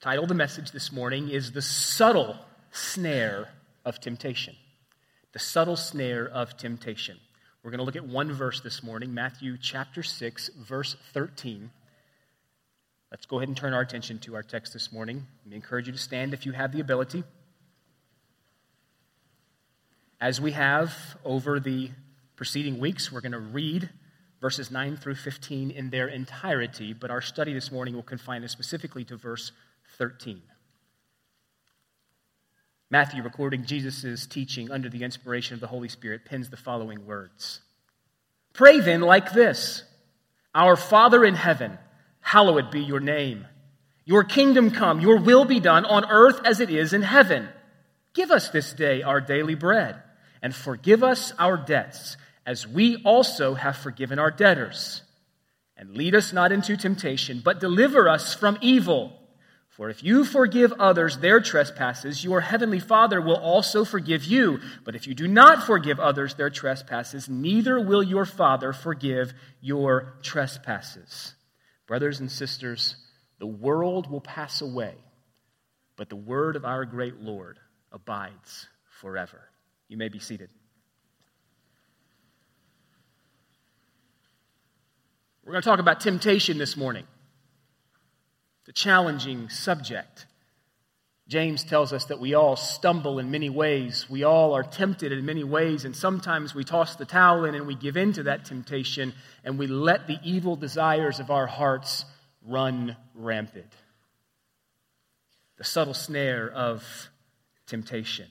title of the message this morning is The Subtle Snare of Temptation. The Subtle Snare of Temptation. We're going to look at one verse this morning, Matthew chapter 6, verse 13. Let's go ahead and turn our attention to our text this morning. Me encourage you to stand if you have the ability. As we have over the preceding weeks, we're going to read verses 9 through 15 in their entirety, but our study this morning will confine us specifically to verse 13. Matthew, recording Jesus' teaching under the inspiration of the Holy Spirit, pens the following words Pray then like this Our Father in heaven, hallowed be your name. Your kingdom come, your will be done on earth as it is in heaven. Give us this day our daily bread, and forgive us our debts, as we also have forgiven our debtors. And lead us not into temptation, but deliver us from evil. For if you forgive others their trespasses, your heavenly Father will also forgive you. But if you do not forgive others their trespasses, neither will your Father forgive your trespasses. Brothers and sisters, the world will pass away, but the word of our great Lord abides forever. You may be seated. We're going to talk about temptation this morning a challenging subject. James tells us that we all stumble in many ways. We all are tempted in many ways, and sometimes we toss the towel in and we give in to that temptation and we let the evil desires of our hearts run rampant. The subtle snare of temptation.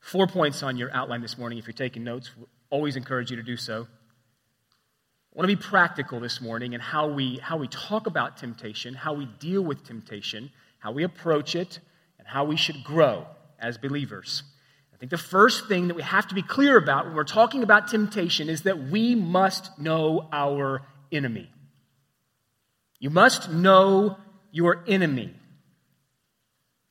Four points on your outline this morning. If you're taking notes, always encourage you to do so. I want to be practical this morning in how we, how we talk about temptation, how we deal with temptation, how we approach it, and how we should grow as believers. I think the first thing that we have to be clear about when we're talking about temptation is that we must know our enemy. You must know your enemy.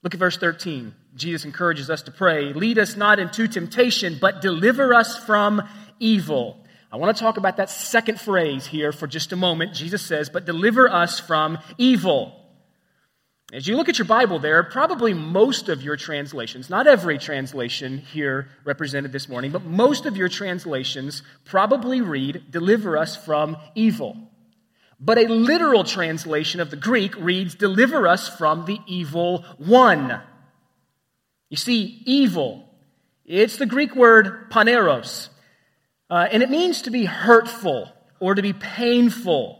Look at verse 13. Jesus encourages us to pray, Lead us not into temptation, but deliver us from evil. I want to talk about that second phrase here for just a moment. Jesus says, But deliver us from evil. As you look at your Bible there, probably most of your translations, not every translation here represented this morning, but most of your translations probably read, Deliver us from evil. But a literal translation of the Greek reads, Deliver us from the evil one. You see, evil, it's the Greek word poneros. Uh, and it means to be hurtful or to be painful,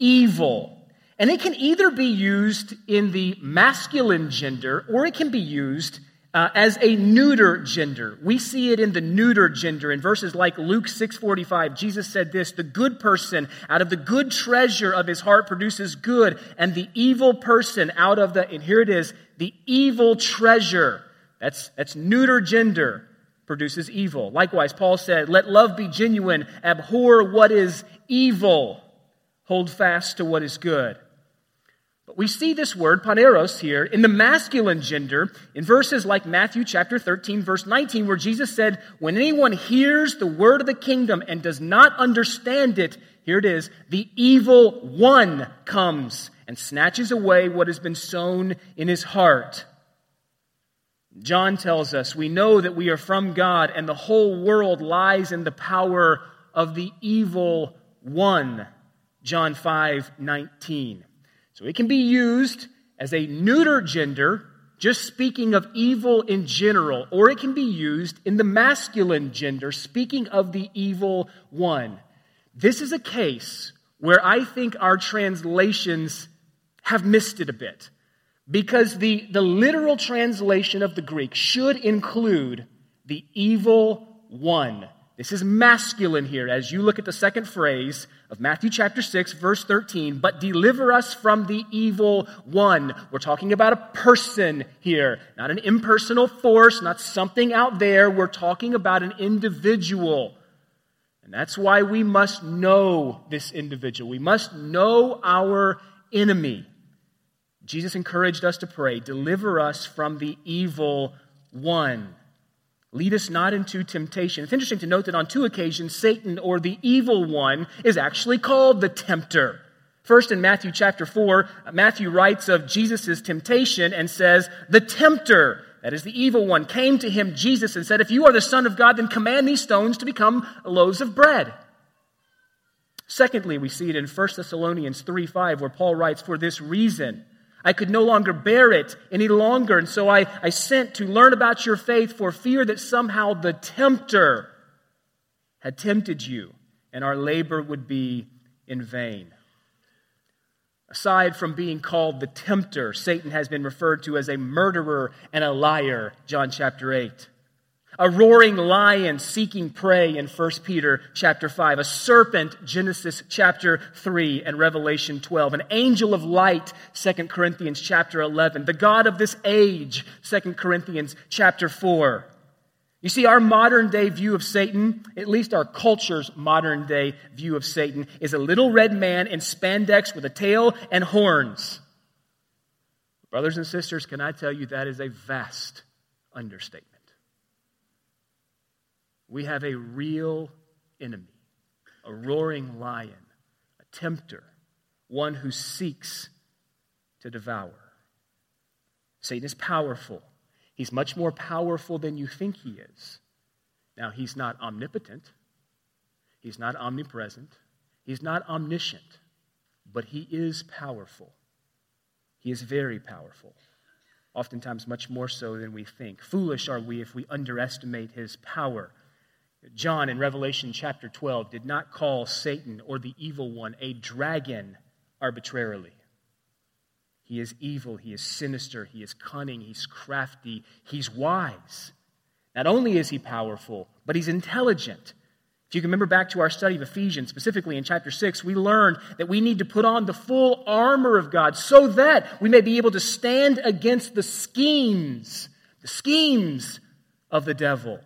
evil. And it can either be used in the masculine gender or it can be used uh, as a neuter gender. We see it in the neuter gender in verses like Luke 6:45. Jesus said this, "The good person out of the good treasure of his heart produces good, and the evil person out of the and here it is, the evil treasure." That's that's neuter gender produces evil. Likewise, Paul said, Let love be genuine, abhor what is evil, hold fast to what is good. But we see this word, poneros, here in the masculine gender in verses like Matthew chapter 13, verse 19, where Jesus said, When anyone hears the word of the kingdom and does not understand it, here it is, the evil one comes and snatches away what has been sown in his heart. John tells us we know that we are from God and the whole world lies in the power of the evil one. John 5 19. So it can be used as a neuter gender, just speaking of evil in general, or it can be used in the masculine gender, speaking of the evil one. This is a case where I think our translations have missed it a bit because the, the literal translation of the Greek should include the evil one. This is masculine here as you look at the second phrase of Matthew chapter 6, verse 13. But deliver us from the evil one. We're talking about a person here, not an impersonal force, not something out there. We're talking about an individual. And that's why we must know this individual. We must know our enemy. Jesus encouraged us to pray, deliver us from the evil one. Lead us not into temptation. It's interesting to note that on two occasions, Satan or the evil one is actually called the tempter. First, in Matthew chapter 4, Matthew writes of Jesus' temptation and says, The tempter, that is the evil one, came to him, Jesus, and said, If you are the Son of God, then command these stones to become loaves of bread. Secondly, we see it in 1 Thessalonians 3 5, where Paul writes, For this reason, I could no longer bear it any longer, and so I, I sent to learn about your faith for fear that somehow the tempter had tempted you, and our labor would be in vain. Aside from being called the tempter, Satan has been referred to as a murderer and a liar, John chapter 8. A roaring lion seeking prey in 1 Peter chapter 5. A serpent, Genesis chapter 3 and Revelation 12. An angel of light, 2 Corinthians chapter 11. The God of this age, 2 Corinthians chapter 4. You see, our modern day view of Satan, at least our culture's modern day view of Satan, is a little red man in spandex with a tail and horns. Brothers and sisters, can I tell you that is a vast understatement? We have a real enemy, a roaring lion, a tempter, one who seeks to devour. Satan is powerful. He's much more powerful than you think he is. Now, he's not omnipotent, he's not omnipresent, he's not omniscient, but he is powerful. He is very powerful, oftentimes much more so than we think. Foolish are we if we underestimate his power. John in Revelation chapter 12 did not call Satan or the evil one a dragon arbitrarily. He is evil, he is sinister, he is cunning, he's crafty, he's wise. Not only is he powerful, but he's intelligent. If you can remember back to our study of Ephesians, specifically in chapter 6, we learned that we need to put on the full armor of God so that we may be able to stand against the schemes, the schemes of the devil.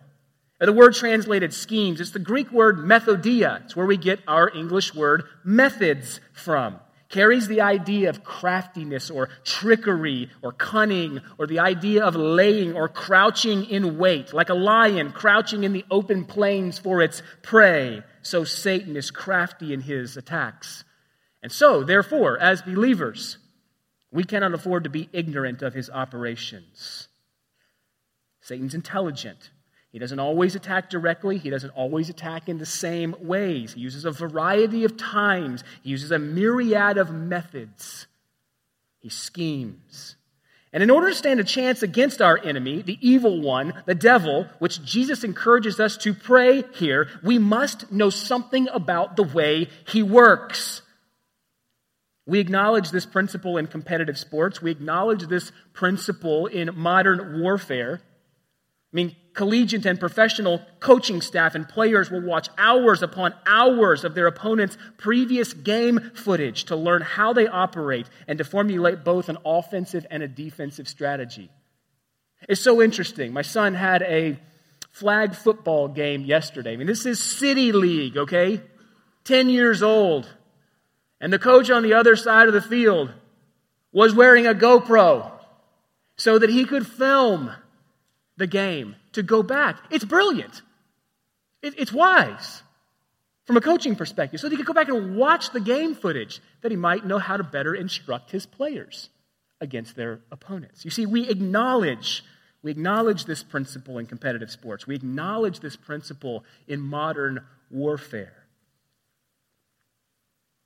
Uh, the word translated schemes, it's the Greek word methodia. It's where we get our English word methods from carries the idea of craftiness or trickery or cunning or the idea of laying or crouching in wait, like a lion crouching in the open plains for its prey. So Satan is crafty in his attacks. And so, therefore, as believers, we cannot afford to be ignorant of his operations. Satan's intelligent. He doesn't always attack directly. He doesn't always attack in the same ways. He uses a variety of times. He uses a myriad of methods. He schemes. And in order to stand a chance against our enemy, the evil one, the devil, which Jesus encourages us to pray here, we must know something about the way he works. We acknowledge this principle in competitive sports. We acknowledge this principle in modern warfare. I mean, collegiate and professional coaching staff and players will watch hours upon hours of their opponent's previous game footage to learn how they operate and to formulate both an offensive and a defensive strategy. It's so interesting. My son had a flag football game yesterday. I mean, this is City League, okay? 10 years old. And the coach on the other side of the field was wearing a GoPro so that he could film the game, to go back. It's brilliant. It, it's wise from a coaching perspective. So that he could go back and watch the game footage that he might know how to better instruct his players against their opponents. You see, we acknowledge we acknowledge this principle in competitive sports. We acknowledge this principle in modern warfare.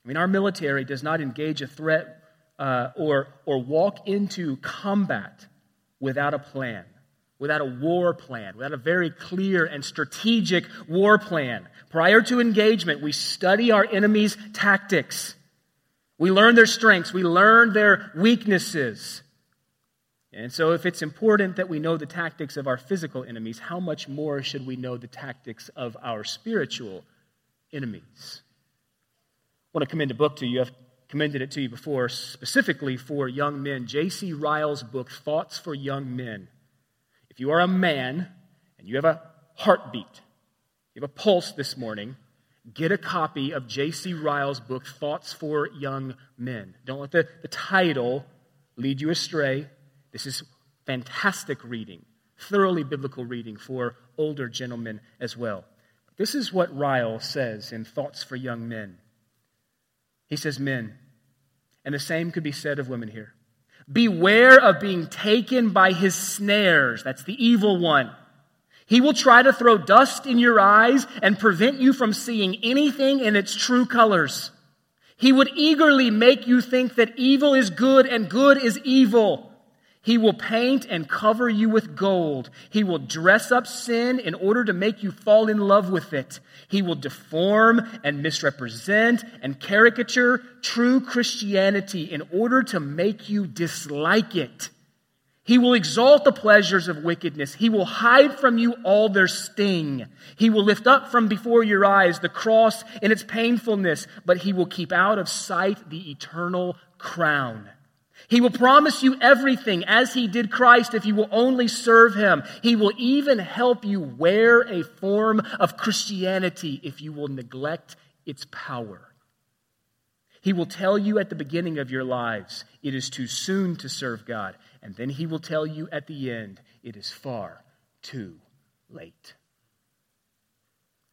I mean, our military does not engage a threat uh, or, or walk into combat without a plan without a war plan, without a very clear and strategic war plan. Prior to engagement, we study our enemy's tactics. We learn their strengths, we learn their weaknesses. And so, if it's important that we know the tactics of our physical enemies, how much more should we know the tactics of our spiritual enemies? I want to commend a book to you. I've commended it to you before, specifically for young men. J.C. Ryle's book, Thoughts for Young Men. If you are a man and you have a heartbeat, you have a pulse this morning, get a copy of J.C. Ryle's book, Thoughts for Young Men. Don't let the, the title lead you astray. This is fantastic reading, thoroughly biblical reading for older gentlemen as well. This is what Ryle says in Thoughts for Young Men. He says, Men, And the same could be said of women here. Beware of being taken by his snares. That's the evil one. He will try to throw dust in your eyes and prevent you from seeing anything in its true colors. He would eagerly make you think that evil is good and good is evil. He will paint and cover you with gold. He will dress up sin in order to make you fall in love with it. He will deform and misrepresent and caricature true Christianity in order to make you dislike it. He will exalt the pleasures of wickedness. He will hide from you all their sting. He will lift up from before your eyes the cross in its painfulness, but he will keep out of sight the eternal crown. He will promise you everything as he did Christ if you will only serve him. He will even help you wear a form of Christianity if you will neglect its power. He will tell you at the beginning of your lives, it is too soon to serve God. And then he will tell you at the end, it is far too late.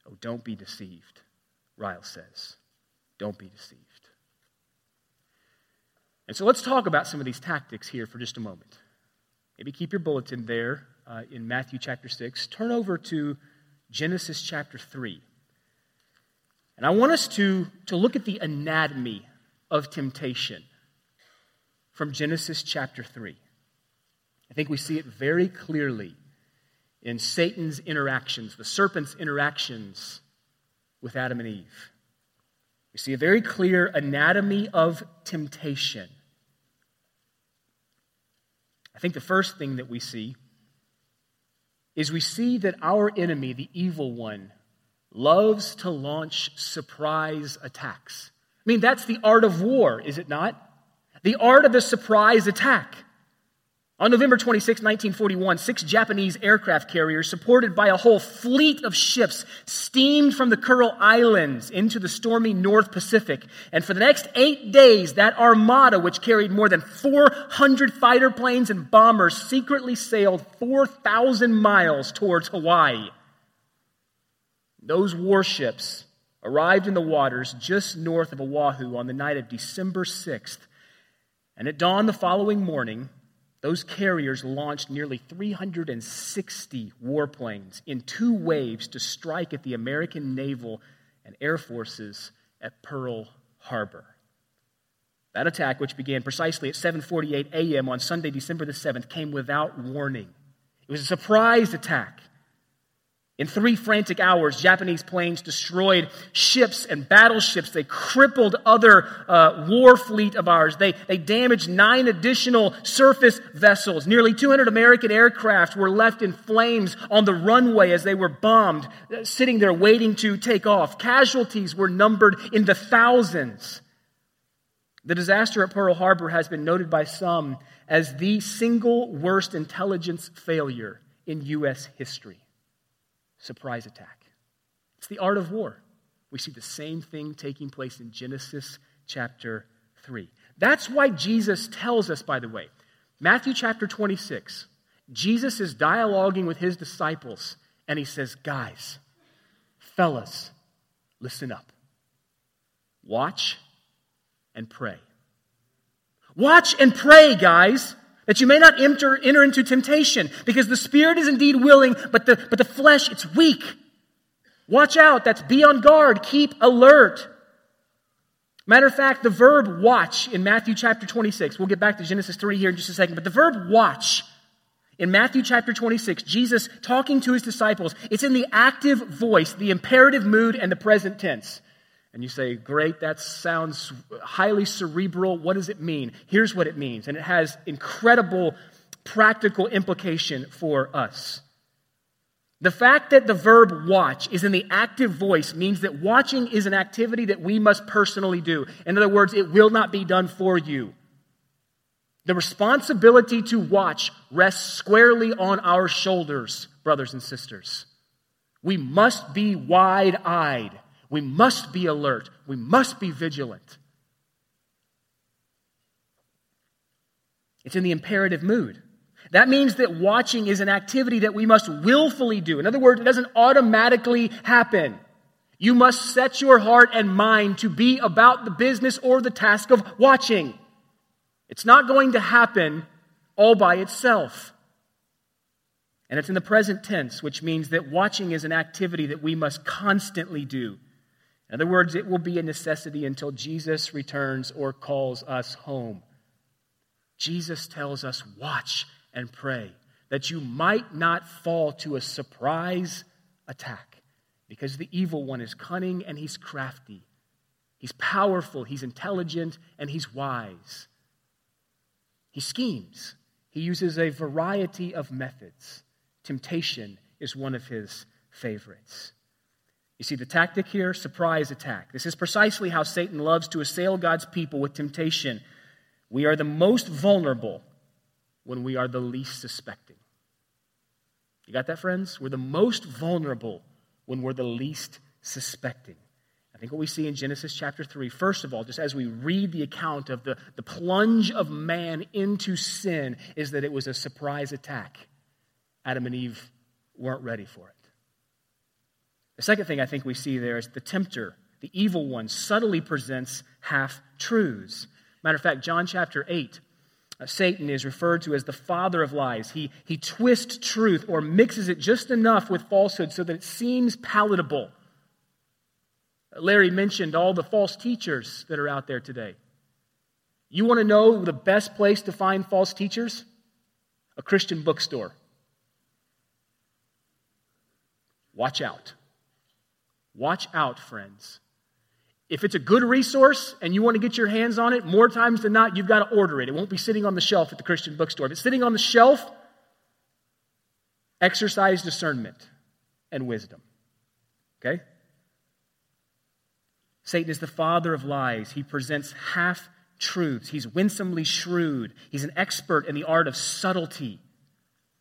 Oh, don't be deceived, Ryle says. Don't be deceived. And so let's talk about some of these tactics here for just a moment. Maybe keep your bulletin there uh, in Matthew chapter 6. Turn over to Genesis chapter 3. And I want us to, to look at the anatomy of temptation from Genesis chapter 3. I think we see it very clearly in Satan's interactions, the serpent's interactions with Adam and Eve. We see a very clear anatomy of temptation. I think the first thing that we see is we see that our enemy, the evil one, loves to launch surprise attacks. I mean, that's the art of war, is it not? The art of the surprise attack. On November 26, 1941, six Japanese aircraft carriers, supported by a whole fleet of ships, steamed from the Kuril Islands into the stormy North Pacific. And for the next eight days, that armada, which carried more than 400 fighter planes and bombers, secretly sailed 4,000 miles towards Hawaii. Those warships arrived in the waters just north of Oahu on the night of December 6th. And at dawn the following morning, those carriers launched nearly 360 warplanes in two waves to strike at the American naval and air forces at Pearl Harbor. That attack, which began precisely at 7:48 a.m. on Sunday, December the 7th, came without warning. It was a surprise attack. In three frantic hours, Japanese planes destroyed ships and battleships. They crippled other uh, war fleet of ours. They, they damaged nine additional surface vessels. Nearly 200 American aircraft were left in flames on the runway as they were bombed, uh, sitting there waiting to take off. Casualties were numbered in the thousands. The disaster at Pearl Harbor has been noted by some as the single worst intelligence failure in U.S. history surprise attack. It's the art of war. We see the same thing taking place in Genesis chapter 3. That's why Jesus tells us, by the way, Matthew chapter 26, Jesus is dialoguing with his disciples, and he says, Guys, fellas, listen up. Watch and pray. Watch and pray, guys that you may not enter, enter into temptation, because the spirit is indeed willing, but the, but the flesh, it's weak. Watch out. That's be on guard. Keep alert. Matter of fact, the verb watch in Matthew chapter 26, we'll get back to Genesis 3 here in just a second, but the verb watch in Matthew chapter 26, Jesus talking to his disciples, it's in the active voice, the imperative mood, and the present tense. And you say, Great, that sounds highly cerebral. What does it mean? Here's what it means. And it has incredible practical implication for us. The fact that the verb watch is in the active voice means that watching is an activity that we must personally do. In other words, it will not be done for you. The responsibility to watch rests squarely on our shoulders, brothers and sisters. We must be wide eyed we must be alert. We must be vigilant. It's in the imperative mood. That means that watching is an activity that we must willfully do. In other words, it doesn't automatically happen. You must set your heart and mind to be about the business or the task of watching. It's not going to happen all by itself. And it's in the present tense, which means that watching is an activity that we must constantly do. In other words, it will be a necessity until Jesus returns or calls us home. Jesus tells us, watch and pray, that you might not fall to a surprise attack, because the evil one is cunning and he's crafty. He's powerful, he's intelligent, and he's wise. He schemes. He uses a variety of methods. Temptation is one of his favorites. You see the tactic here? Surprise attack. This is precisely how Satan loves to assail God's people with temptation. We are the most vulnerable when we are the least suspecting. You got that, friends? We're the most vulnerable when we're the least suspecting. I think what we see in Genesis chapter 3, first of all, just as we read the account of the, the plunge of man into sin, is that it was a surprise attack. Adam and Eve weren't ready for it. The second thing I think we see there is the tempter, the evil one, subtly presents half truths. Matter of fact, John chapter 8, uh, Satan is referred to as the father of lies. He, he twists truth or mixes it just enough with falsehood so that it seems palatable. Larry mentioned all the false teachers that are out there today. You want to know the best place to find false teachers? A Christian bookstore. Watch out. Watch out, friends. If it's a good resource and you want to get your hands on it, more times than not, you've got to order it. It won't be sitting on the shelf at the Christian bookstore. If it's sitting on the shelf, exercise discernment and wisdom. Okay? Satan is the father of lies. He presents half truths. He's winsomely shrewd. He's an expert in the art of subtlety.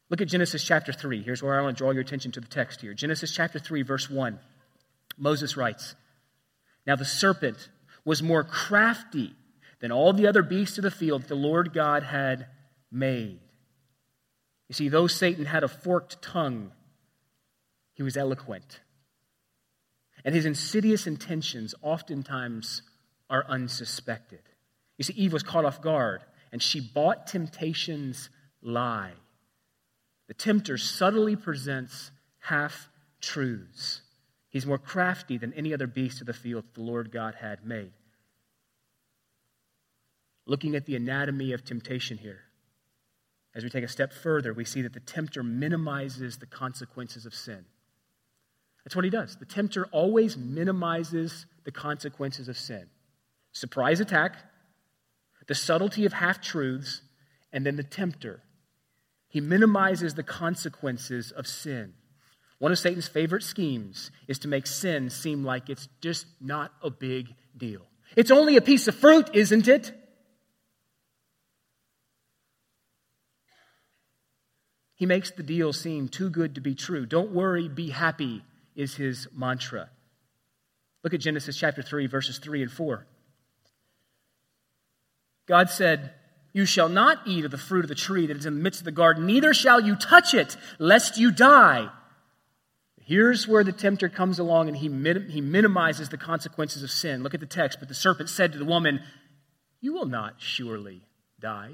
Look at Genesis chapter 3. Here's where I want to draw your attention to the text here. Genesis chapter 3, verse 1. Moses writes Now the serpent was more crafty than all the other beasts of the field that the Lord God had made. You see, though Satan had a forked tongue, he was eloquent. And his insidious intentions oftentimes are unsuspected. You see, Eve was caught off guard, and she bought temptation's lie. The tempter subtly presents half truths. He's more crafty than any other beast of the field the Lord God had made. Looking at the anatomy of temptation here, as we take a step further, we see that the tempter minimizes the consequences of sin. That's what he does. The tempter always minimizes the consequences of sin. Surprise attack, the subtlety of half truths, and then the tempter. He minimizes the consequences of sin. One of Satan's favorite schemes is to make sin seem like it's just not a big deal. It's only a piece of fruit, isn't it? He makes the deal seem too good to be true. Don't worry, be happy is his mantra. Look at Genesis chapter 3, verses 3 and 4. God said, You shall not eat of the fruit of the tree that is in the midst of the garden, neither shall you touch it, lest you die. Here's where the tempter comes along and he, he minimizes the consequences of sin. Look at the text. But the serpent said to the woman, You will not surely die.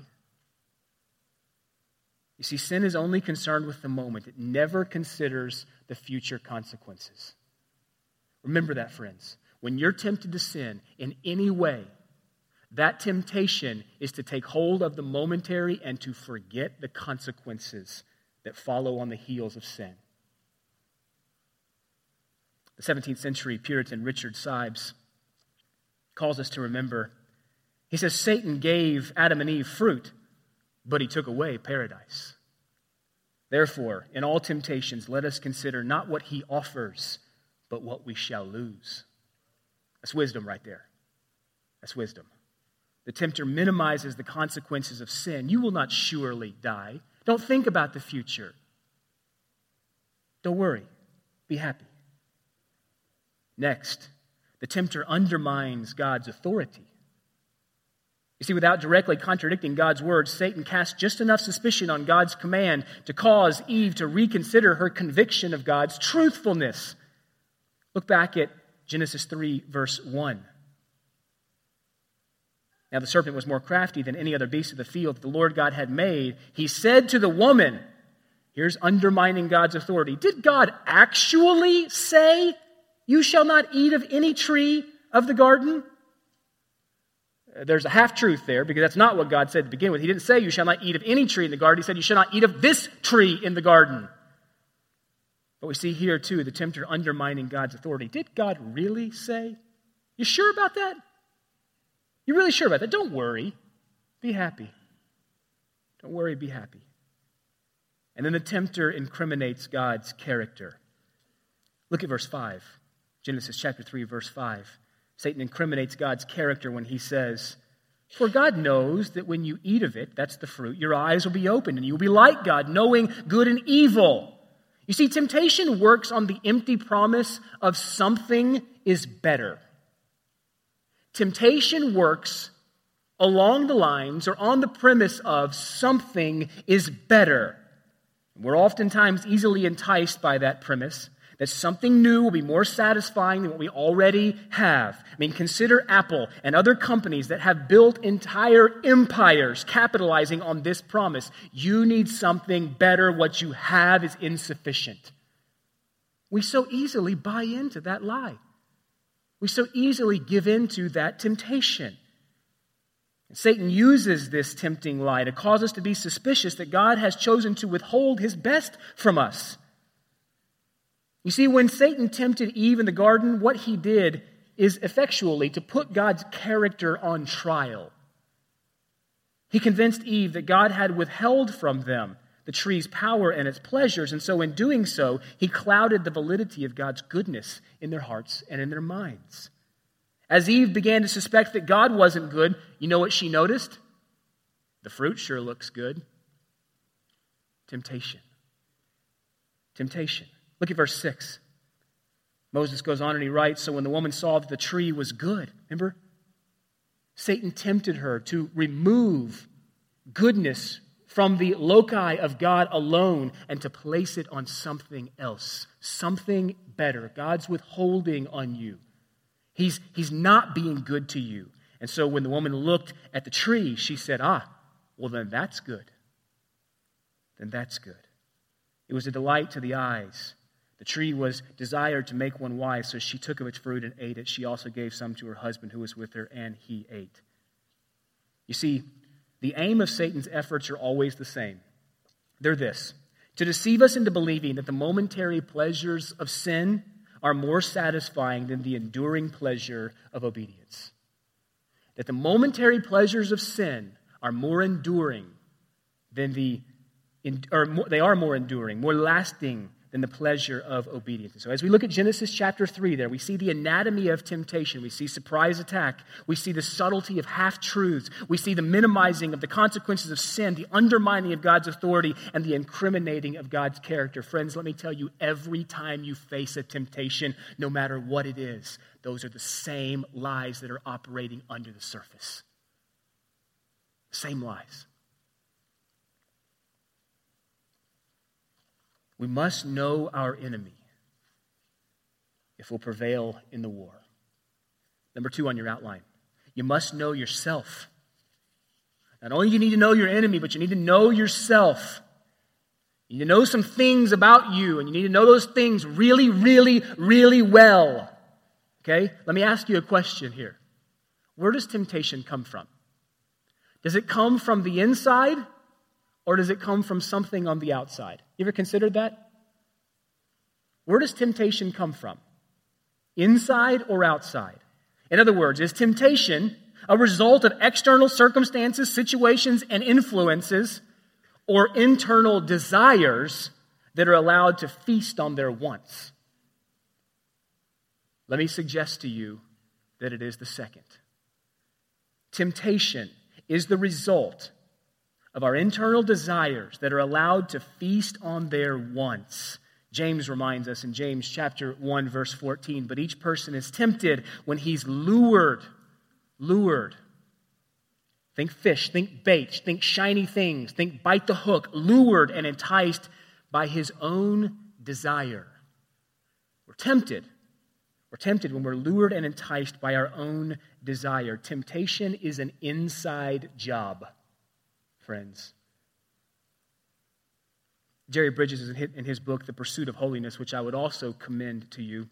You see, sin is only concerned with the moment, it never considers the future consequences. Remember that, friends. When you're tempted to sin in any way, that temptation is to take hold of the momentary and to forget the consequences that follow on the heels of sin. The 17th century Puritan Richard Sibbes calls us to remember. He says Satan gave Adam and Eve fruit but he took away paradise. Therefore, in all temptations, let us consider not what he offers, but what we shall lose. That's wisdom right there. That's wisdom. The tempter minimizes the consequences of sin. You will not surely die. Don't think about the future. Don't worry. Be happy. Next, the tempter undermines God's authority. You see, without directly contradicting God's word, Satan cast just enough suspicion on God's command to cause Eve to reconsider her conviction of God's truthfulness. Look back at Genesis 3, verse 1. Now the serpent was more crafty than any other beast of the field that the Lord God had made. He said to the woman, Here's undermining God's authority. Did God actually say, You shall not eat of any tree of the garden? Uh, there's a half truth there because that's not what God said to begin with. He didn't say, You shall not eat of any tree in the garden. He said, You shall not eat of this tree in the garden. But we see here, too, the tempter undermining God's authority. Did God really say? You sure about that? You really sure about that? Don't worry. Be happy. Don't worry, be happy. And then the tempter incriminates God's character. Look at verse 5. Genesis chapter 3, verse 5. Satan incriminates God's character when he says, For God knows that when you eat of it, that's the fruit, your eyes will be opened and you will be like God, knowing good and evil. You see, temptation works on the empty promise of something is better. Temptation works along the lines or on the premise of something is better. We're oftentimes easily enticed by that premise that something new will be more satisfying than what we already have. I mean, consider Apple and other companies that have built entire empires capitalizing on this promise. You need something better. What you have is insufficient. We so easily buy into that lie. We so easily give in to that temptation. Satan uses this tempting lie to cause us to be suspicious that God has chosen to withhold his best from us. You see, when Satan tempted Eve in the garden, what he did is effectually to put God's character on trial. He convinced Eve that God had withheld from them the tree's power and its pleasures, and so in doing so, he clouded the validity of God's goodness in their hearts and in their minds. As Eve began to suspect that God wasn't good, you know what she noticed? The fruit sure looks good. Temptation. Temptation. Look at verse 6. Moses goes on and he writes So when the woman saw that the tree was good, remember? Satan tempted her to remove goodness from the loci of God alone and to place it on something else, something better. God's withholding on you. He's, he's not being good to you. And so when the woman looked at the tree, she said, Ah, well, then that's good. Then that's good. It was a delight to the eyes. The tree was desired to make one wise, so she took of its fruit and ate it. She also gave some to her husband who was with her, and he ate. You see, the aim of Satan's efforts are always the same. They're this to deceive us into believing that the momentary pleasures of sin are more satisfying than the enduring pleasure of obedience. That the momentary pleasures of sin are more enduring than the, or they are more enduring, more lasting than the pleasure of obedience. So, as we look at Genesis chapter 3, there we see the anatomy of temptation. We see surprise attack. We see the subtlety of half truths. We see the minimizing of the consequences of sin, the undermining of God's authority, and the incriminating of God's character. Friends, let me tell you every time you face a temptation, no matter what it is, those are the same lies that are operating under the surface. Same lies. We must know our enemy if we'll prevail in the war. Number two on your outline, you must know yourself. Not only do you need to know your enemy, but you need to know yourself. You need to know some things about you, and you need to know those things really, really, really well. Okay? Let me ask you a question here. Where does temptation come from? Does it come from the inside or does it come from something on the outside? You ever considered that? Where does temptation come from? Inside or outside? In other words, is temptation a result of external circumstances, situations, and influences, or internal desires that are allowed to feast on their wants? Let me suggest to you that it is the second. Temptation is the result of our internal desires that are allowed to feast on their wants. James reminds us in James chapter 1 verse 14, but each person is tempted when he's lured, lured. Think fish, think bait, think shiny things, think bite the hook, lured and enticed by his own desire. We're tempted We're tempted when we're lured and enticed by our own desire. Temptation is an inside job, friends. Jerry Bridges, in his book, The Pursuit of Holiness, which I would also commend to you,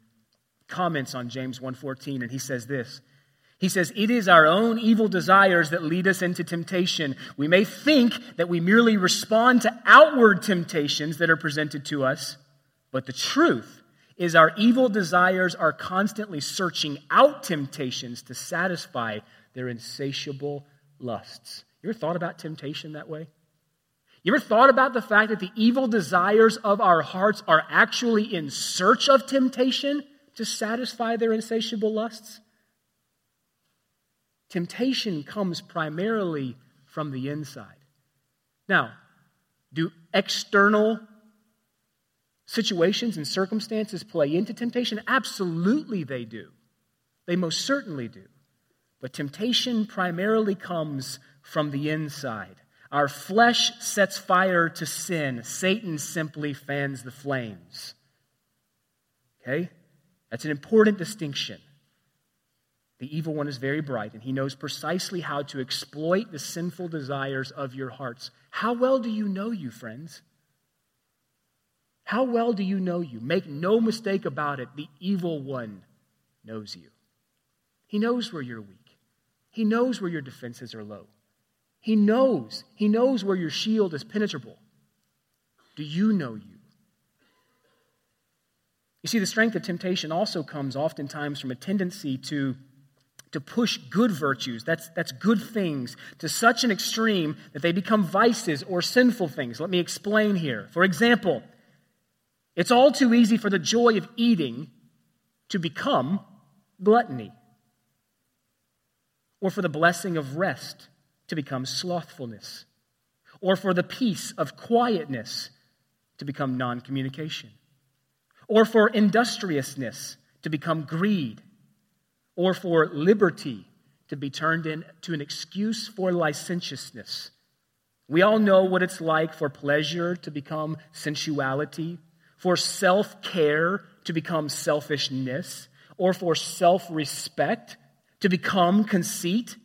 comments on James 1.14, and he says this. He says, It is our own evil desires that lead us into temptation. We may think that we merely respond to outward temptations that are presented to us, but the truth is our evil desires are constantly searching out temptations to satisfy their insatiable lusts. You ever thought about temptation that way? You ever thought about the fact that the evil desires of our hearts are actually in search of temptation to satisfy their insatiable lusts? Temptation comes primarily from the inside. Now, do external situations and circumstances play into temptation? Absolutely, they do. They most certainly do. But temptation primarily comes from the inside. Our flesh sets fire to sin, Satan simply fans the flames. Okay? That's an important distinction. The evil one is very bright, and he knows precisely how to exploit the sinful desires of your hearts. How well do you know you, friends? How well do you know you? Make no mistake about it, the evil one knows you. He knows where you're weak, he knows where your defenses are low. He knows. He knows where your shield is penetrable. Do you know you? You see, the strength of temptation also comes oftentimes from a tendency to, to push good virtues, that's, that's good things, to such an extreme that they become vices or sinful things. Let me explain here. For example, it's all too easy for the joy of eating to become gluttony, or for the blessing of rest to become slothfulness, or for the peace of quietness to become non communication, or for industriousness to become greed, or for liberty to be turned into an excuse for licentiousness. We all know what it's like for pleasure to become sensuality for self care to become selfishness, or for self respect to become conceit.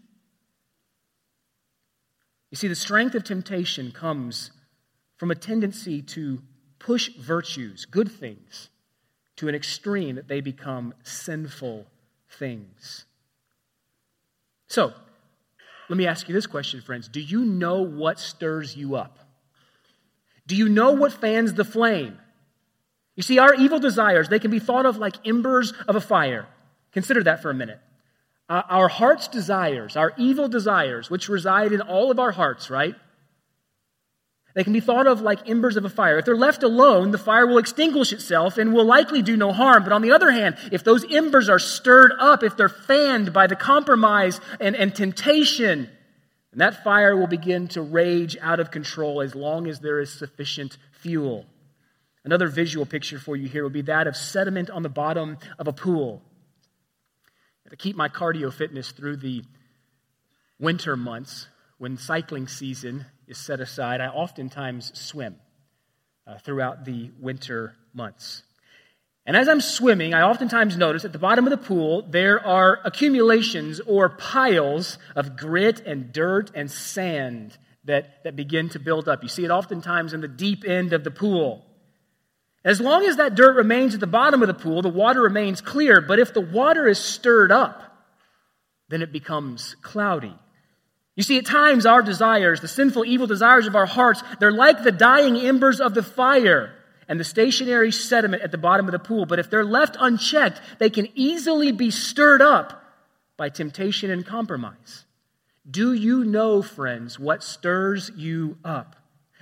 You see, the strength of temptation comes from a tendency to push virtues, good things, to an extreme that they become sinful things. So, let me ask you this question, friends. Do you know what stirs you up? Do you know what fans the flame? You see, our evil desires, they can be thought of like embers of a fire. Consider that for a minute. Uh, our heart's desires, our evil desires, which reside in all of our hearts, right? They can be thought of like embers of a fire. If they're left alone, the fire will extinguish itself and will likely do no harm. But on the other hand, if those embers are stirred up, if they're fanned by the compromise and, and temptation, and that fire will begin to rage out of control as long as there is sufficient fuel. Another visual picture for you here would be that of sediment on the bottom of a pool. To keep my cardio fitness through the winter months, when cycling season is set aside, I oftentimes swim uh, throughout the winter months. And as I'm swimming, I oftentimes notice at the bottom of the pool there are accumulations or piles of grit and dirt and sand that, that begin to build up. You see it oftentimes in the deep end of the pool. As long as that dirt remains at the bottom of the pool, the water remains clear. But if the water is stirred up, then it becomes cloudy. You see, at times our desires, the sinful, evil desires of our hearts, they're like the dying embers of the fire and the stationary sediment at the bottom of the pool. But if they're left unchecked, they can easily be stirred up by temptation and compromise. Do you know, friends, what stirs you up?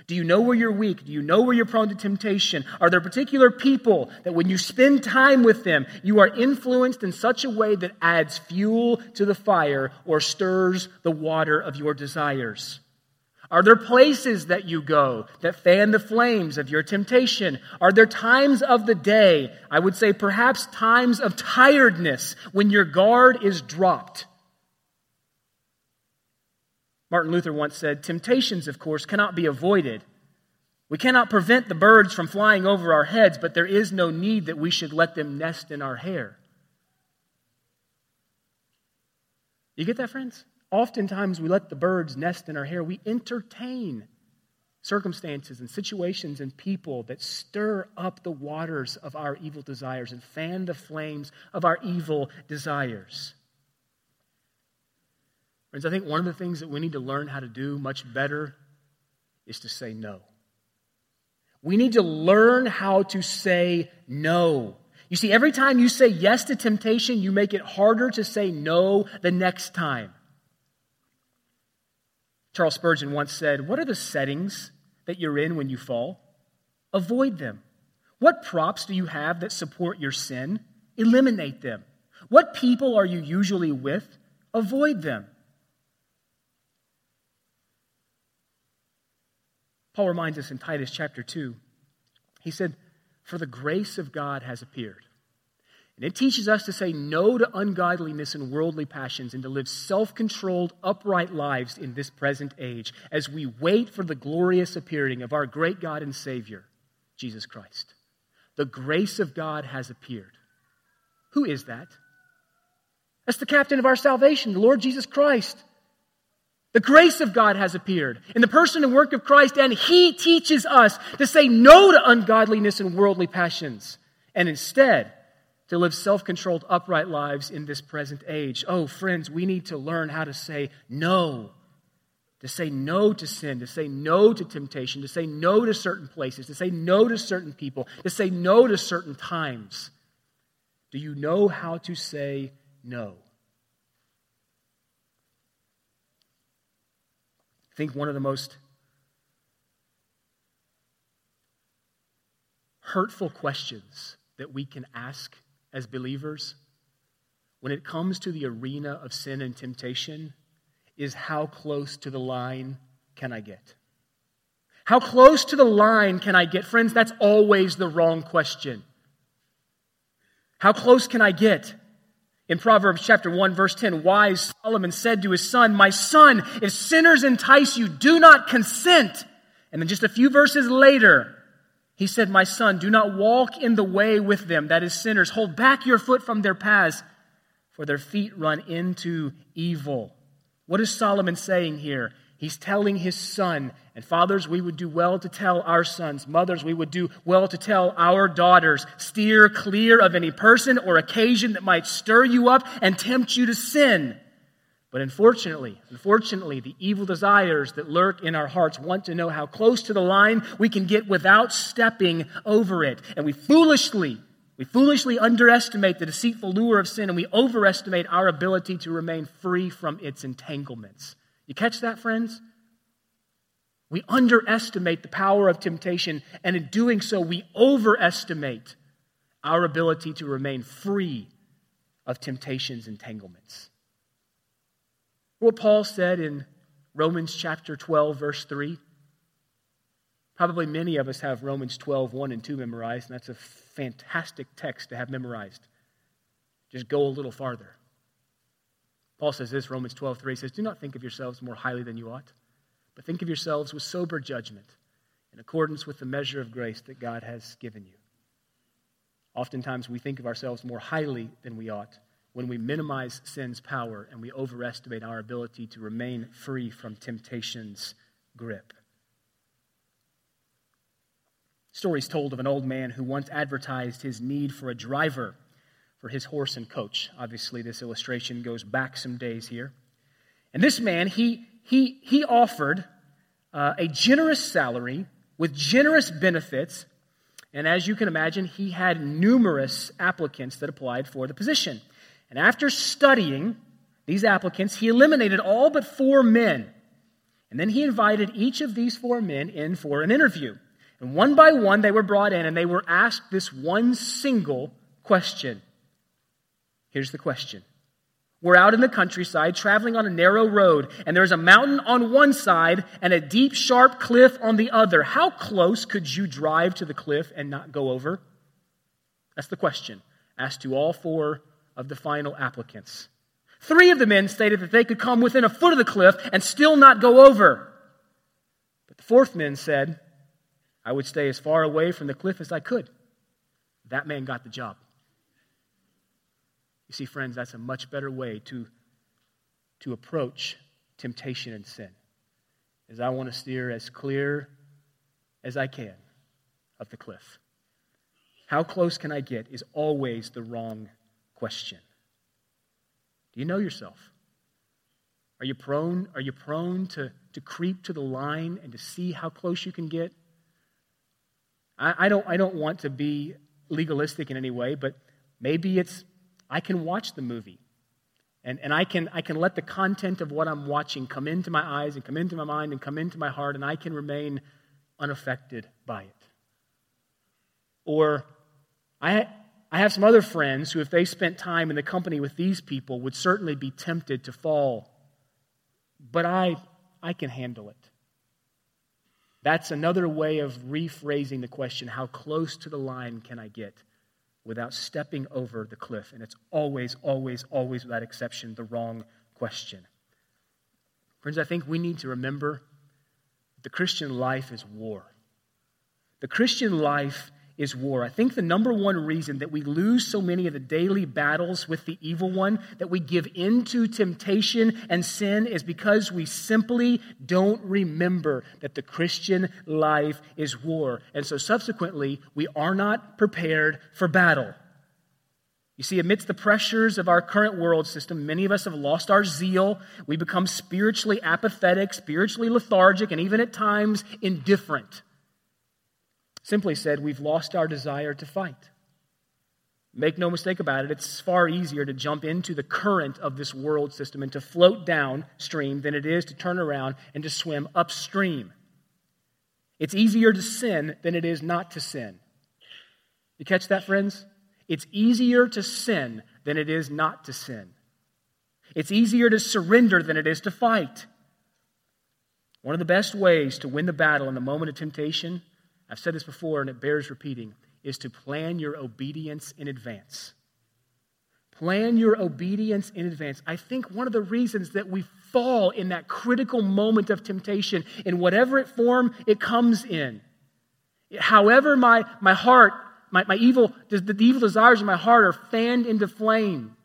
Do you know where you're weak? Do you know where you're prone to temptation? Are there particular people that when you spend time with them, you are influenced in such a way that adds fuel to the fire or stirs the water of your desires? Are there places that you go that fan the flames of your temptation? Are there times of the day, I would say perhaps times of tiredness, when your guard is dropped? Martin Luther once said Temptations, of course, cannot be avoided. We cannot prevent the birds from flying over our heads, but there is no need that we should let them nest in our hair. You get that, friends? Oftentimes, we let the birds nest in our hair. We entertain circumstances and situations and people that stir up the waters of our evil desires and fan the flames of our evil desires. Friends, I think one of the things that we need to learn how to do much better is to say no. We need to learn how to say no. You see, every time you say yes to temptation, you make it harder to say no the next time. Charles Spurgeon once said, What are the settings that you're in when you fall? Avoid them. What props do you have that support your sin? Eliminate them. What people are you usually with? Avoid them. Paul reminds us in Titus chapter 2. He said, For the grace of God has appeared. And it teaches us to say no to ungodliness and worldly passions and to live self controlled, upright lives in this present age as we wait for the glorious appearing of our great God and Savior, Jesus Christ. The grace of God has appeared. Who is that? That's the captain of our salvation, the Lord Jesus Christ. The grace of God has appeared in the person and work of Christ, and He teaches us to say no to ungodliness and worldly passions, and instead to live self controlled, upright lives in this present age. Oh, friends, we need to learn how to say no. To say no to sin, to say no to temptation, to say no to certain places, to say no to certain people, to say no to certain times. Do you know how to say no? Think one of the most hurtful questions that we can ask as believers when it comes to the arena of sin and temptation is how close to the line can I get? How close to the line can I get? Friends, that's always the wrong question. How close can I get? In Proverbs chapter 1 verse 10, wise Solomon said to his son, My son, if sinners entice you, do not consent. And then just a few verses later, he said, My son, do not walk in the way with them, that is sinners. Hold back your foot from their paths, for their feet run into evil. What is Solomon saying here? He's telling his son, and fathers, we would do well to tell our sons. Mothers, we would do well to tell our daughters. Steer clear of any person or occasion that might stir you up and tempt you to sin. But unfortunately, unfortunately, the evil desires that lurk in our hearts want to know how close to the line we can get without stepping over it. And we foolishly, we foolishly underestimate the deceitful lure of sin and we overestimate our ability to remain free from its entanglements. You catch that, friends? We underestimate the power of temptation, and in doing so, we overestimate our ability to remain free of temptation's entanglements. What Paul said in Romans chapter 12, verse 3. Probably many of us have Romans 12, 1 and 2 memorized, and that's a fantastic text to have memorized. Just go a little farther. Paul says this, Romans 12, 3 says, Do not think of yourselves more highly than you ought, but think of yourselves with sober judgment, in accordance with the measure of grace that God has given you. Oftentimes we think of ourselves more highly than we ought when we minimize sin's power and we overestimate our ability to remain free from temptation's grip. Stories told of an old man who once advertised his need for a driver for his horse and coach. Obviously, this illustration goes back some days here. And this man, he, he, he offered uh, a generous salary with generous benefits. And as you can imagine, he had numerous applicants that applied for the position. And after studying these applicants, he eliminated all but four men. And then he invited each of these four men in for an interview. And one by one, they were brought in and they were asked this one single question Here's the question. We're out in the countryside traveling on a narrow road, and there's a mountain on one side and a deep, sharp cliff on the other. How close could you drive to the cliff and not go over? That's the question asked to all four of the final applicants. Three of the men stated that they could come within a foot of the cliff and still not go over. But the fourth man said, I would stay as far away from the cliff as I could. That man got the job. You see, friends, that's a much better way to to approach temptation and sin is I want to steer as clear as I can of the cliff. How close can I get is always the wrong question. Do you know yourself? Are you prone, are you prone to, to creep to the line and to see how close you can get? I, I, don't, I don't want to be legalistic in any way, but maybe it's I can watch the movie and, and I, can, I can let the content of what I'm watching come into my eyes and come into my mind and come into my heart, and I can remain unaffected by it. Or I, I have some other friends who, if they spent time in the company with these people, would certainly be tempted to fall. But I, I can handle it. That's another way of rephrasing the question how close to the line can I get? Without stepping over the cliff. And it's always, always, always, without exception, the wrong question. Friends, I think we need to remember the Christian life is war. The Christian life is war. I think the number one reason that we lose so many of the daily battles with the evil one, that we give into temptation and sin, is because we simply don't remember that the Christian life is war. And so subsequently, we are not prepared for battle. You see, amidst the pressures of our current world system, many of us have lost our zeal. We become spiritually apathetic, spiritually lethargic, and even at times indifferent. Simply said, we've lost our desire to fight. Make no mistake about it, it's far easier to jump into the current of this world system and to float downstream than it is to turn around and to swim upstream. It's easier to sin than it is not to sin. You catch that, friends? It's easier to sin than it is not to sin. It's easier to surrender than it is to fight. One of the best ways to win the battle in the moment of temptation I've said this before and it bears repeating, is to plan your obedience in advance. Plan your obedience in advance. I think one of the reasons that we fall in that critical moment of temptation, in whatever form it comes in, however my, my heart, my, my evil, the, the evil desires of my heart are fanned into flame,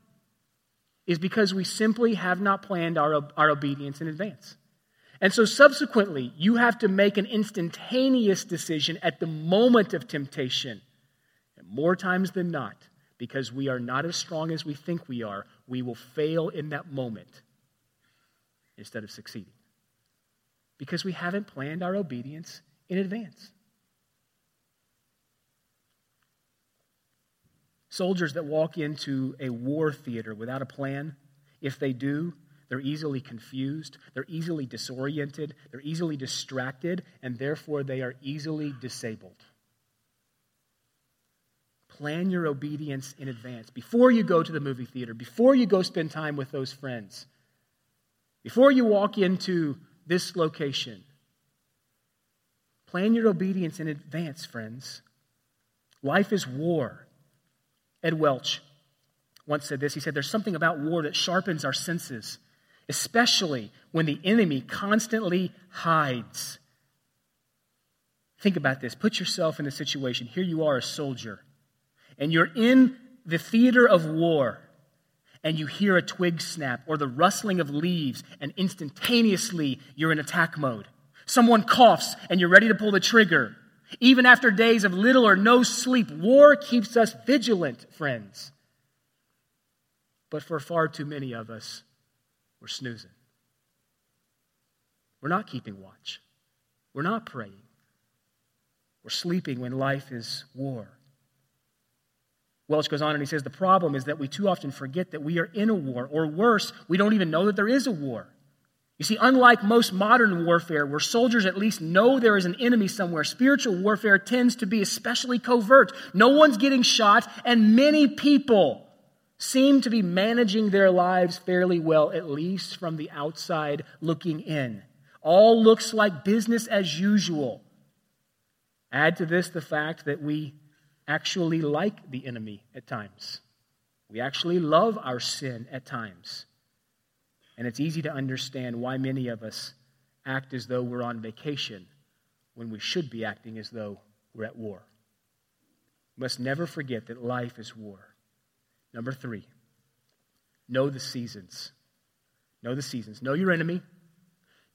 is because we simply have not planned our, our obedience in advance. And so, subsequently, you have to make an instantaneous decision at the moment of temptation. And more times than not, because we are not as strong as we think we are, we will fail in that moment instead of succeeding. Because we haven't planned our obedience in advance. Soldiers that walk into a war theater without a plan, if they do, they're easily confused, they're easily disoriented, they're easily distracted, and therefore they are easily disabled. Plan your obedience in advance. Before you go to the movie theater, before you go spend time with those friends, before you walk into this location, plan your obedience in advance, friends. Life is war. Ed Welch once said this. He said, There's something about war that sharpens our senses especially when the enemy constantly hides. Think about this. Put yourself in the situation. Here you are, a soldier, and you're in the theater of war, and you hear a twig snap or the rustling of leaves, and instantaneously you're in attack mode. Someone coughs, and you're ready to pull the trigger. Even after days of little or no sleep, war keeps us vigilant, friends. But for far too many of us, we're snoozing. We're not keeping watch. We're not praying. We're sleeping when life is war. Welch goes on and he says the problem is that we too often forget that we are in a war, or worse, we don't even know that there is a war. You see, unlike most modern warfare, where soldiers at least know there is an enemy somewhere, spiritual warfare tends to be especially covert. No one's getting shot, and many people seem to be managing their lives fairly well, at least from the outside looking in. All looks like business as usual. Add to this the fact that we actually like the enemy at times. We actually love our sin at times. And it's easy to understand why many of us act as though we're on vacation when we should be acting as though we're at war. We must never forget that life is war. Number three, know the seasons. Know the seasons. Know your enemy.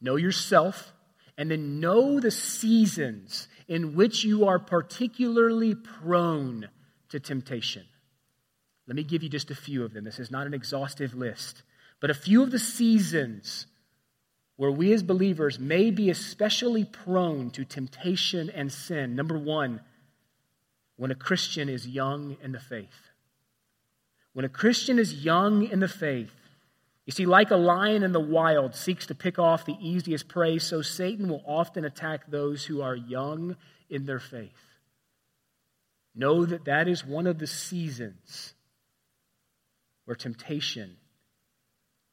Know yourself. And then know the seasons in which you are particularly prone to temptation. Let me give you just a few of them. This is not an exhaustive list, but a few of the seasons where we as believers may be especially prone to temptation and sin. Number one, when a Christian is young in the faith. When a Christian is young in the faith, you see, like a lion in the wild seeks to pick off the easiest prey, so Satan will often attack those who are young in their faith. Know that that is one of the seasons where temptation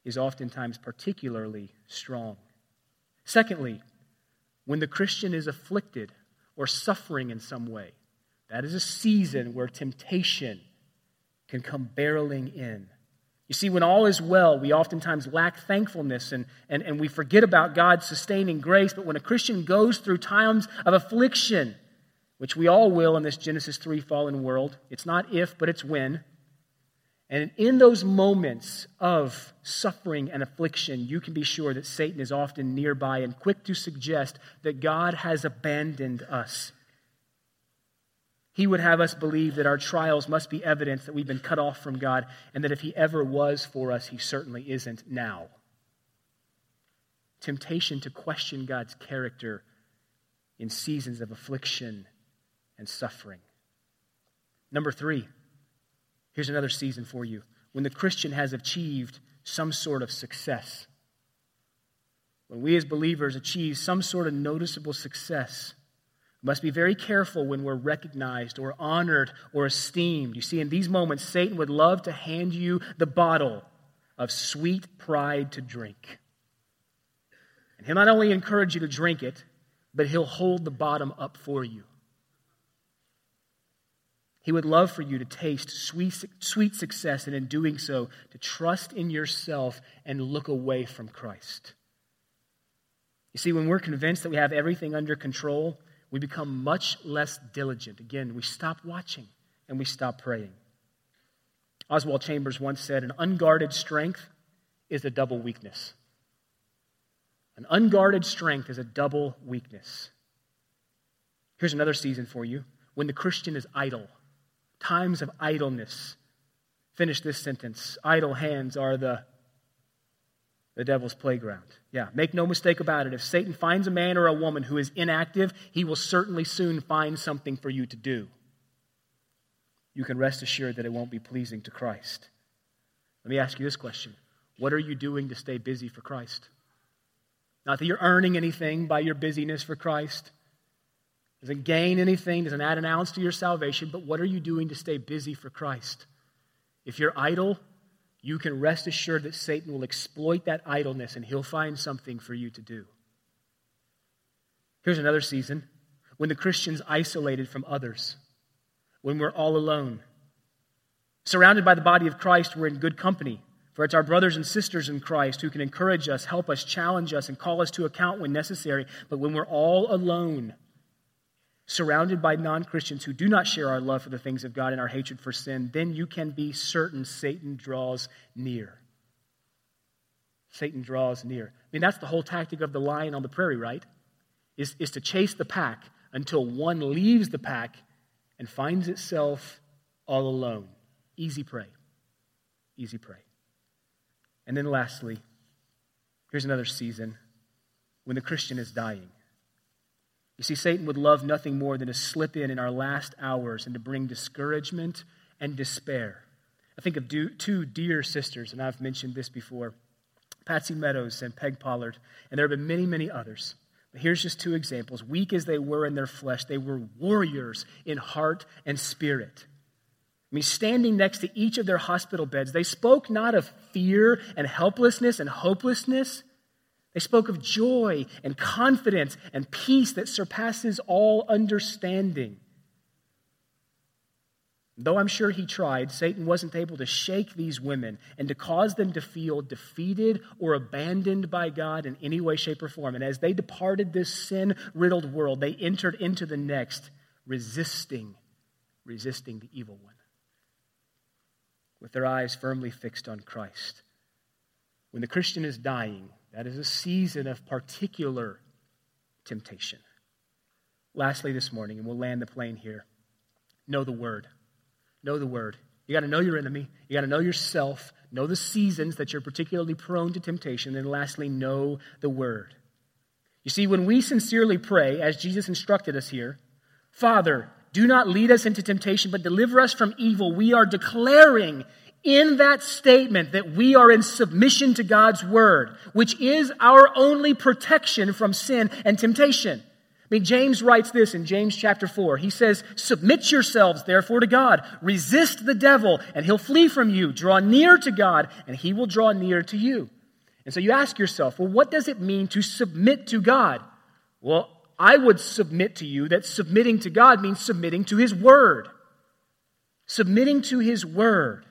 is oftentimes particularly strong. Secondly, when the Christian is afflicted or suffering in some way, that is a season where temptation can come barreling in. You see, when all is well, we oftentimes lack thankfulness and, and, and we forget about God's sustaining grace. But when a Christian goes through times of affliction, which we all will in this Genesis 3 fallen world, it's not if, but it's when. And in those moments of suffering and affliction, you can be sure that Satan is often nearby and quick to suggest that God has abandoned us. He would have us believe that our trials must be evidence that we've been cut off from God, and that if He ever was for us, He certainly isn't now. Temptation to question God's character in seasons of affliction and suffering. Number three, Here's another season for you when the Christian has achieved some sort of success. When we as believers achieve some sort of noticeable success, must be very careful when we're recognized or honored or esteemed. You see, in these moments, Satan would love to hand you the bottle of sweet pride to drink. And he'll not only encourage you to drink it, but he'll hold the bottom up for you. He would love for you to taste sweet, sweet success, and in doing so, to trust in yourself and look away from Christ. You see, when we're convinced that we have everything under control, we become much less diligent. Again, we stop watching and we stop praying. Oswald Chambers once said, An unguarded strength is a double weakness. An unguarded strength is a double weakness. Here's another season for you when the Christian is idle times of idleness. Finish this sentence. Idle hands are the, the devil's playground. Yeah, make no mistake about it. If Satan finds a man or a woman who is inactive, he will certainly soon find something for you to do. You can rest assured that it won't be pleasing to Christ. Let me ask you this question What are you doing to stay busy for Christ? Not that you're earning anything by your busyness for Christ, doesn't gain anything, doesn't add an ounce to your salvation, but what are you doing to stay busy for Christ? If you're idle, you can rest assured that Satan will exploit that idleness and he'll find something for you to do. Here's another season when the Christian's isolated from others, when we're all alone. Surrounded by the body of Christ, we're in good company. For it's our brothers and sisters in Christ who can encourage us, help us, challenge us, and call us to account when necessary. But when we're all alone, surrounded by non Christians who do not share our love for the things of God and our hatred for sin, then you can be certain Satan draws near. Satan draws near. I mean, that's the whole tactic of the lion on the prairie, right? Is, is to chase the pack until one leaves the pack and finds itself all alone. Easy prey. Easy prey. And then lastly, here's another season when the Christian is dying. You see, Satan would love nothing more than to slip in in our last hours and to bring discouragement and despair. I think of two dear sisters, and I've mentioned this before Patsy Meadows and Peg Pollard, and there have been many, many others. But here's just two examples. Weak as they were in their flesh, they were warriors in heart and spirit. I mean, standing next to each of their hospital beds, they spoke not of fear and helplessness and hopelessness they spoke of joy and confidence and peace that surpasses all understanding. Though I'm sure he tried, Satan wasn't able to shake these women and to cause them to feel defeated or abandoned by God in any way, shape, or form. And as they departed this sin riddled world, they entered into the next, resisting, resisting the evil one, with their eyes firmly fixed on Christ When the Christian is dying, that is a season of particular temptation. Lastly, this morning, and we'll land the plane here know the Word. Know the Word. You got to know your enemy. You got to know yourself. Know the seasons that you're particularly prone to temptation. And lastly, know the Word. You see, when we sincerely pray, as Jesus instructed us here, Father, do not lead us into temptation, but deliver us from evil, we are declaring in that statement that we are in submission to God's Word, which is our only protection from sin and temptation. I mean, James writes this in James chapter 4. He says, Submit yourselves, therefore, to God. Resist the devil, and he'll flee from you. Draw near to God, and he will draw near to you. And so you ask yourself, well, what does it mean to submit to God? Well, I would submit to you that submitting to God means submitting to His Word. Submitting to His Word.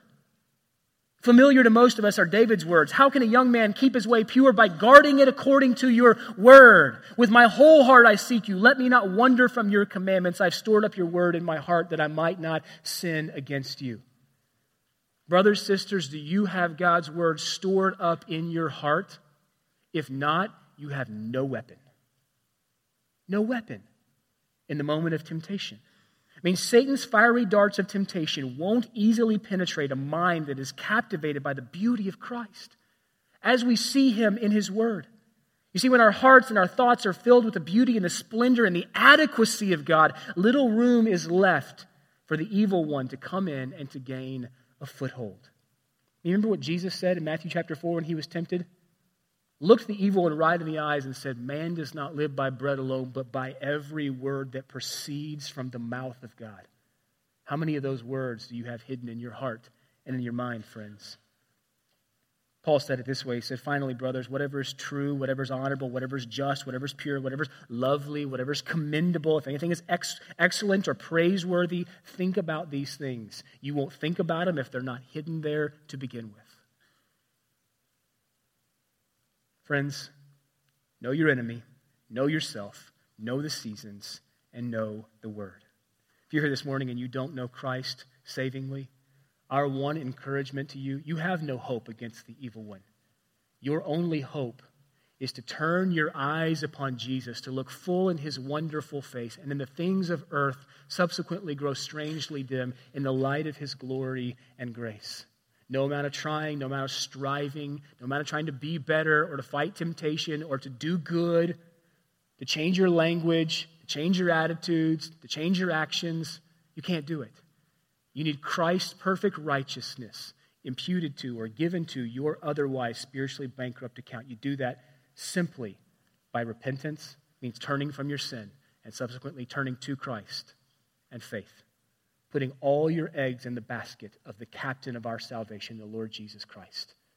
Familiar to most of us are David's words How can a young man keep his way pure? By guarding it according to your word. With my whole heart I seek you. Let me not wander from your commandments. I've stored up your word in my heart that I might not sin against you. Brothers, sisters, do you have God's word stored up in your heart? If not, you have no weapon. No weapon in the moment of temptation. I mean, Satan's fiery darts of temptation won't easily penetrate a mind that is captivated by the beauty of Christ as we see him in his word. You see, when our hearts and our thoughts are filled with the beauty and the splendor and the adequacy of God, little room is left for the evil one to come in and to gain a foothold. You remember what Jesus said in Matthew chapter 4 when he was tempted? Looked the evil one right in the eyes and said, Man does not live by bread alone, but by every word that proceeds from the mouth of God. How many of those words do you have hidden in your heart and in your mind, friends? Paul said it this way. He said, Finally, brothers, whatever is true, whatever is honorable, whatever is just, whatever is pure, whatever is lovely, whatever is commendable, if anything is ex- excellent or praiseworthy, think about these things. You won't think about them if they're not hidden there to begin with. Friends, know your enemy, know yourself, know the seasons, and know the word. If you're here this morning and you don't know Christ savingly, our one encouragement to you you have no hope against the evil one. Your only hope is to turn your eyes upon Jesus, to look full in his wonderful face, and then the things of earth subsequently grow strangely dim in the light of his glory and grace. No amount of trying, no amount of striving, no amount of trying to be better or to fight temptation or to do good, to change your language, to change your attitudes, to change your actions, you can't do it. You need Christ's perfect righteousness imputed to or given to your otherwise spiritually bankrupt account. You do that simply by repentance, means turning from your sin, and subsequently turning to Christ and faith. Putting all your eggs in the basket of the captain of our salvation, the Lord Jesus Christ.